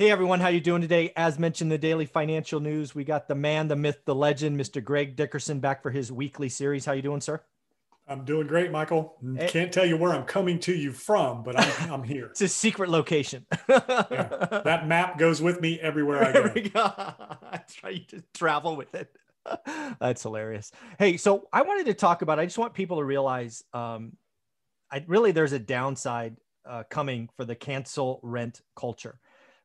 Hey everyone, how you doing today? As mentioned, the daily financial news. We got the man, the myth, the legend, Mr. Greg Dickerson, back for his weekly series. How you doing, sir? I'm doing great, Michael. Hey. Can't tell you where I'm coming to you from, but I'm, I'm here. it's a secret location. yeah. That map goes with me everywhere I go. go. I try to travel with it. That's hilarious. Hey, so I wanted to talk about. I just want people to realize, um, I really there's a downside uh, coming for the cancel rent culture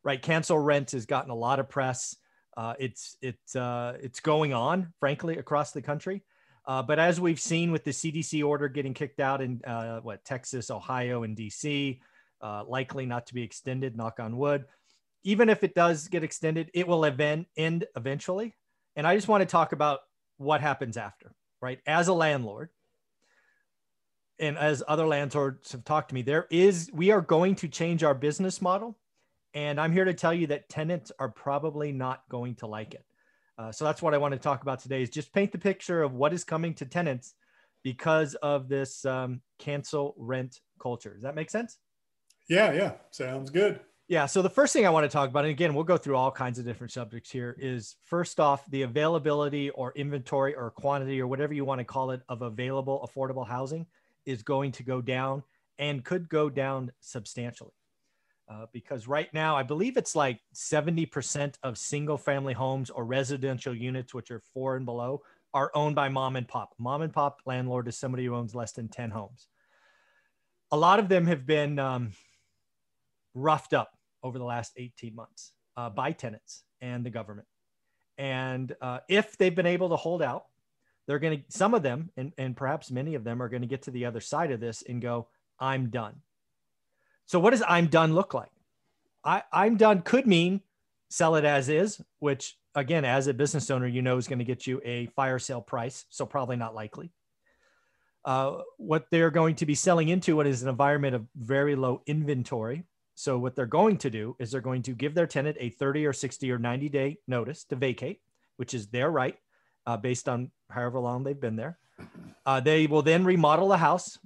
right? Cancel rent has gotten a lot of press. Uh, it's it's uh, it's going on, frankly, across the country. Uh, but as we've seen with the CDC order getting kicked out in uh, what Texas, Ohio, and DC, uh, likely not to be extended. Knock on wood. Even if it does get extended, it will event, end eventually. And I just want to talk about what happens after, right? As a landlord, and as other landlords have talked to me, there is we are going to change our business model and I'm here to tell you that tenants are probably not going to like it. Uh, so that's what I want to talk about today is just paint the picture of what is coming to tenants because of this um, cancel rent culture. Does that make sense? Yeah, yeah. Sounds good. Yeah. So the first thing I want to talk about, and again, we'll go through all kinds of different subjects here, is first off, the availability or inventory or quantity or whatever you want to call it of available affordable housing is going to go down and could go down substantially uh, because right now I believe it's like 70% of single family homes or residential units, which are four and below, are owned by mom and pop. Mom and pop landlord is somebody who owns less than 10 homes. A lot of them have been um, roughed up over the last 18 months uh, by tenants and the government. And uh, if they've been able to hold out, they're going to, some of them, and, and perhaps many of them, are going to get to the other side of this and go, I'm done. So what does I'm done look like? I, I'm done could mean sell it as is, which again, as a business owner, you know is going to get you a fire sale price. So probably not likely. Uh, what they're going to be selling into what is an environment of very low inventory. So what they're going to do is they're going to give their tenant a 30 or 60 or 90 day notice to vacate, which is their right uh, based on however long they've been there. Uh, they will then remodel the house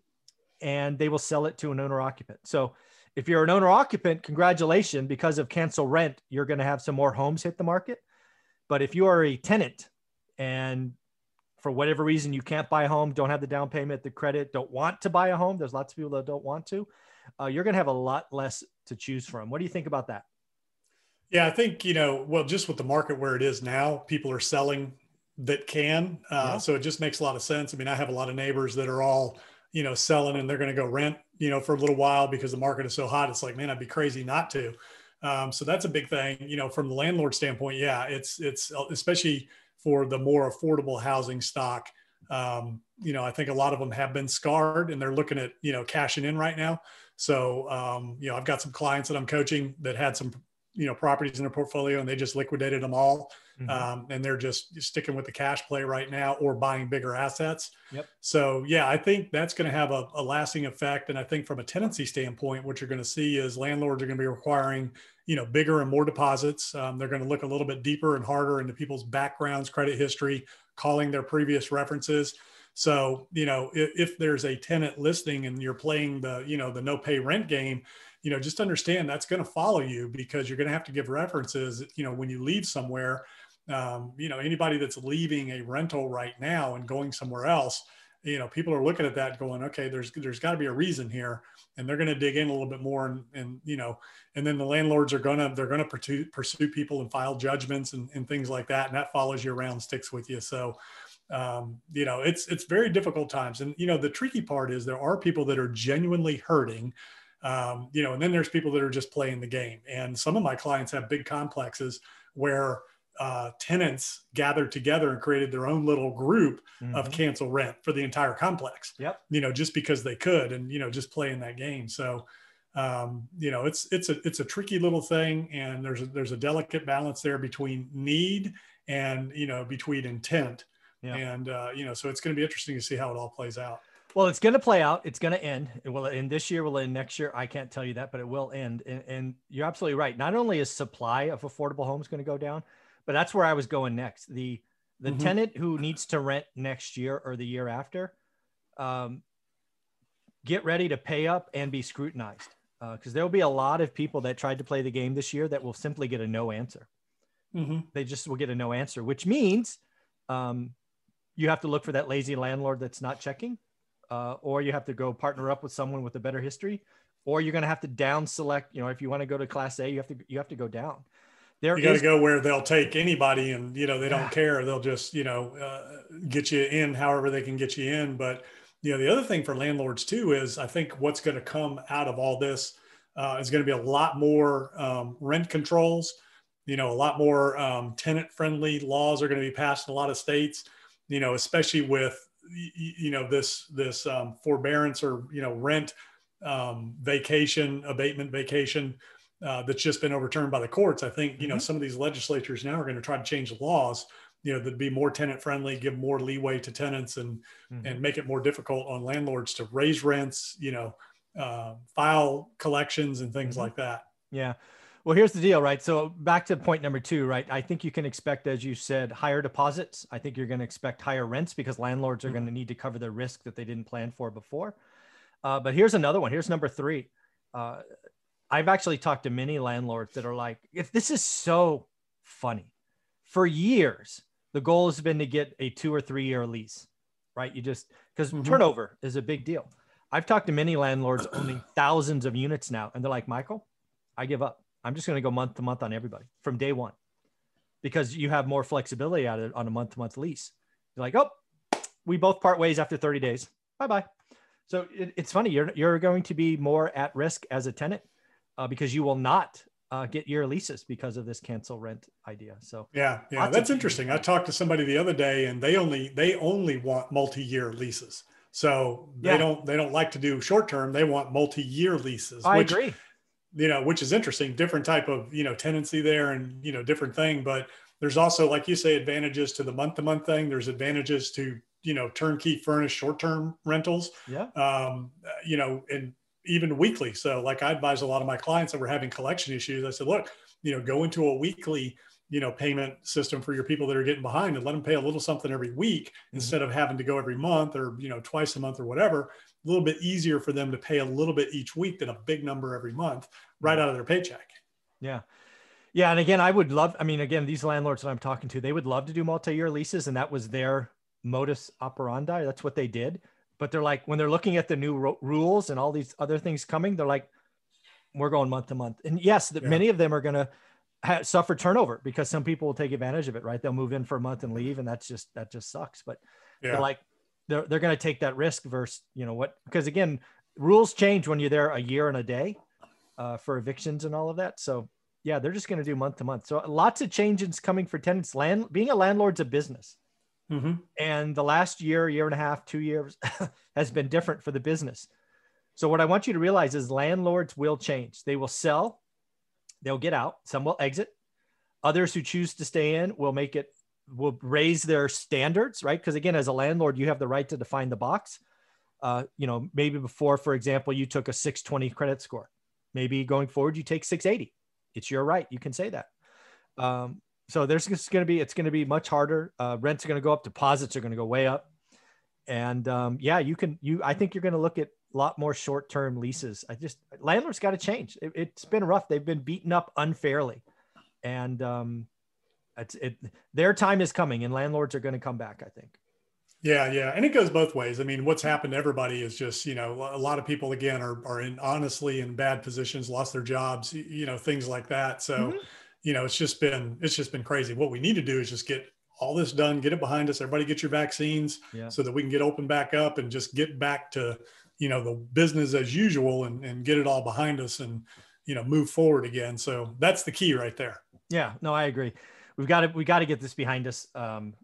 and they will sell it to an owner occupant. So if you're an owner occupant, congratulations, because of cancel rent, you're going to have some more homes hit the market. But if you are a tenant and for whatever reason you can't buy a home, don't have the down payment, the credit, don't want to buy a home, there's lots of people that don't want to, uh, you're going to have a lot less to choose from. What do you think about that? Yeah, I think, you know, well, just with the market where it is now, people are selling that can. Uh, yeah. So it just makes a lot of sense. I mean, I have a lot of neighbors that are all, you know, selling and they're going to go rent you know, for a little while because the market is so hot. It's like, man, I'd be crazy not to. Um, so that's a big thing, you know, from the landlord standpoint. Yeah, it's it's especially for the more affordable housing stock. Um, you know, I think a lot of them have been scarred and they're looking at you know cashing in right now. So um, you know, I've got some clients that I'm coaching that had some you know properties in their portfolio and they just liquidated them all mm-hmm. um, and they're just sticking with the cash play right now or buying bigger assets yep. so yeah i think that's going to have a, a, lasting effect and i think from a tenancy standpoint what you're going to see is landlords are going to be requiring you know bigger and more deposits um, they're going to look a little bit deeper and harder into people's backgrounds credit history calling their previous references so you know if, if there's a tenant listing and you're playing the you know the no pay rent game you know, just understand that's going to follow you because you're going to have to give references, you know, when you leave somewhere. Um, you know, anybody that's leaving a rental right now and going somewhere else, you know, people are looking at that going, okay, there's there's got to be a reason here, and they're going to dig in a little bit more, and, and you know, and then the landlords are going to they're going to pursue, pursue people and file judgments and, and things like that, and that follows you around, sticks with you. So, um, you know, it's it's very difficult times, and you know, the tricky part is there are people that are genuinely hurting um, you know, and then there's people that are just playing the game. And some of my clients have big complexes where uh, tenants gathered together and created their own little group mm-hmm. of cancel rent for the entire complex. Yep. You know, just because they could, and you know, just playing that game. So, um, you know, it's it's a it's a tricky little thing, and there's a, there's a delicate balance there between need and you know between intent. Yeah. And uh, you know, so it's going to be interesting to see how it all plays out. Well, it's going to play out. It's going to end. It will end this year. Will end next year. I can't tell you that, but it will end. And, and you're absolutely right. Not only is supply of affordable homes going to go down, but that's where I was going next. The the mm-hmm. tenant who needs to rent next year or the year after, um, get ready to pay up and be scrutinized because uh, there will be a lot of people that tried to play the game this year that will simply get a no answer. Mm-hmm. They just will get a no answer, which means um, you have to look for that lazy landlord that's not checking, uh, or you have to go partner up with someone with a better history, or you're going to have to down select. You know, if you want to go to Class A, you have to you have to go down. There you got to go where they'll take anybody, and you know they don't care. They'll just you know uh, get you in however they can get you in, but you know the other thing for landlords too is i think what's going to come out of all this uh, is going to be a lot more um, rent controls you know a lot more um, tenant friendly laws are going to be passed in a lot of states you know especially with you know this this um, forbearance or you know rent um, vacation abatement vacation uh, that's just been overturned by the courts i think you know mm-hmm. some of these legislatures now are going to try to change the laws you know, that'd be more tenant friendly, give more leeway to tenants and, mm-hmm. and make it more difficult on landlords to raise rents, you know, uh, file collections and things mm-hmm. like that. Yeah. Well, here's the deal, right? So back to point number two, right? I think you can expect, as you said, higher deposits. I think you're going to expect higher rents because landlords are mm-hmm. going to need to cover the risk that they didn't plan for before. Uh, but here's another one. Here's number three. Uh, I've actually talked to many landlords that are like, if this is so funny for years, the goal has been to get a two or three year lease, right? You just because mm-hmm. turnover is a big deal. I've talked to many landlords owning thousands of units now, and they're like, Michael, I give up. I'm just going to go month to month on everybody from day one because you have more flexibility out of on a month to month lease. You're like, oh, we both part ways after 30 days. Bye bye. So it, it's funny. You're, you're going to be more at risk as a tenant uh, because you will not uh, get year leases because of this cancel rent idea. So yeah, yeah, that's interesting. I talked to somebody the other day, and they only they only want multi-year leases. So they yeah. don't they don't like to do short term. They want multi-year leases. I which, agree. You know, which is interesting. Different type of you know tenancy there, and you know different thing. But there's also, like you say, advantages to the month-to-month thing. There's advantages to you know turnkey furnished short-term rentals. Yeah. Um, you know, and even weekly. So like I advise a lot of my clients that were having collection issues. I said, look, you know, go into a weekly, you know, payment system for your people that are getting behind and let them pay a little something every week mm-hmm. instead of having to go every month or, you know, twice a month or whatever. A little bit easier for them to pay a little bit each week than a big number every month right mm-hmm. out of their paycheck. Yeah. Yeah. And again, I would love, I mean, again, these landlords that I'm talking to, they would love to do multi-year leases and that was their modus operandi. That's what they did but they're like when they're looking at the new ro- rules and all these other things coming they're like we're going month to month and yes that yeah. many of them are going to ha- suffer turnover because some people will take advantage of it right they'll move in for a month and leave and that's just that just sucks but yeah. they're like they're, they're going to take that risk versus you know what because again rules change when you're there a year and a day uh, for evictions and all of that so yeah they're just going to do month to month so lots of changes coming for tenants land being a landlord's a business Mm-hmm. And the last year, year and a half, two years has been different for the business. So, what I want you to realize is landlords will change. They will sell, they'll get out, some will exit. Others who choose to stay in will make it, will raise their standards, right? Because again, as a landlord, you have the right to define the box. Uh, you know, maybe before, for example, you took a 620 credit score. Maybe going forward, you take 680. It's your right. You can say that. Um, so there's going to be it's going to be much harder. Uh, rents are going to go up, deposits are going to go way up, and um, yeah, you can you. I think you're going to look at lot more short term leases. I just landlords got to change. It, has been rough. They've been beaten up unfairly, and um, it's it. Their time is coming, and landlords are going to come back. I think. Yeah, yeah, and it goes both ways. I mean, what's happened to everybody is just you know a lot of people again are are in honestly in bad positions, lost their jobs, you know things like that. So. Mm-hmm you know, it's just been it's just been crazy. What we need to do is just get all this done, get it behind us. Everybody get your vaccines yeah. so that we can get open back up and just get back to, you know, the business as usual and, and get it all behind us and, you know, move forward again. So that's the key right there. Yeah, no, I agree. We've got to, we got to get this behind us. Um,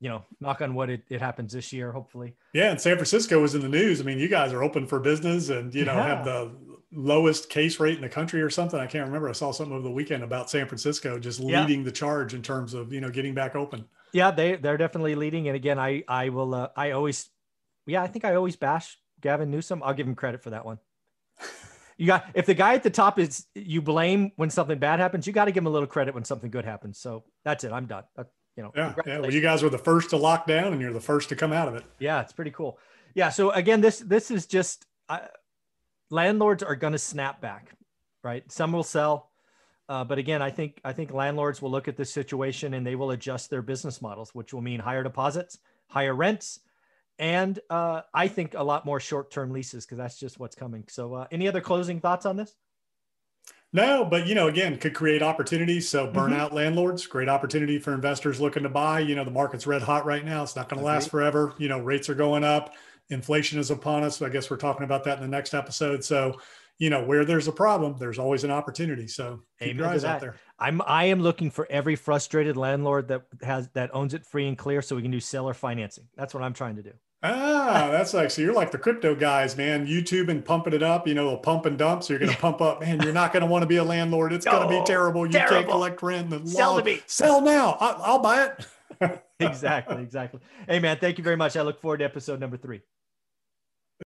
you know, knock on wood, it, it happens this year, hopefully. Yeah. And San Francisco was in the news. I mean, you guys are open for business and, you know, yeah. have the lowest case rate in the country or something. I can't remember. I saw something over the weekend about San Francisco just yeah. leading the charge in terms of, you know, getting back open. Yeah, they they're definitely leading. And again, I I will uh, I always yeah, I think I always bash Gavin Newsom. I'll give him credit for that one. You got if the guy at the top is you blame when something bad happens, you got to give him a little credit when something good happens. So that's it. I'm done. Uh, you know, yeah, yeah. Well, you guys were the first to lock down, and you're the first to come out of it. Yeah, it's pretty cool. Yeah. So again, this this is just. I, landlords are going to snap back, right? Some will sell, uh, but again, I think I think landlords will look at this situation and they will adjust their business models, which will mean higher deposits, higher rents, and uh, I think a lot more short-term leases because that's just what's coming. So, uh, any other closing thoughts on this? No, but you know, again, could create opportunities. So mm-hmm. burnout mm-hmm. landlords, great opportunity for investors looking to buy. You know, the market's red hot right now. It's not going to last forever. You know, rates are going up, inflation is upon us. So I guess we're talking about that in the next episode. So, you know, where there's a problem, there's always an opportunity. So keep Amen your eyes out there. I'm I am looking for every frustrated landlord that has that owns it free and clear so we can do seller financing. That's what I'm trying to do. Ah, that's like so you're like the crypto guys, man. YouTube and pumping it up, you know, they'll pump and dump. So you're gonna pump up, man. You're not gonna want to be a landlord. It's no, gonna be terrible. You terrible. can't collect rent. The Sell to me. Sell now. I, I'll buy it. exactly, exactly. Hey man, thank you very much. I look forward to episode number three.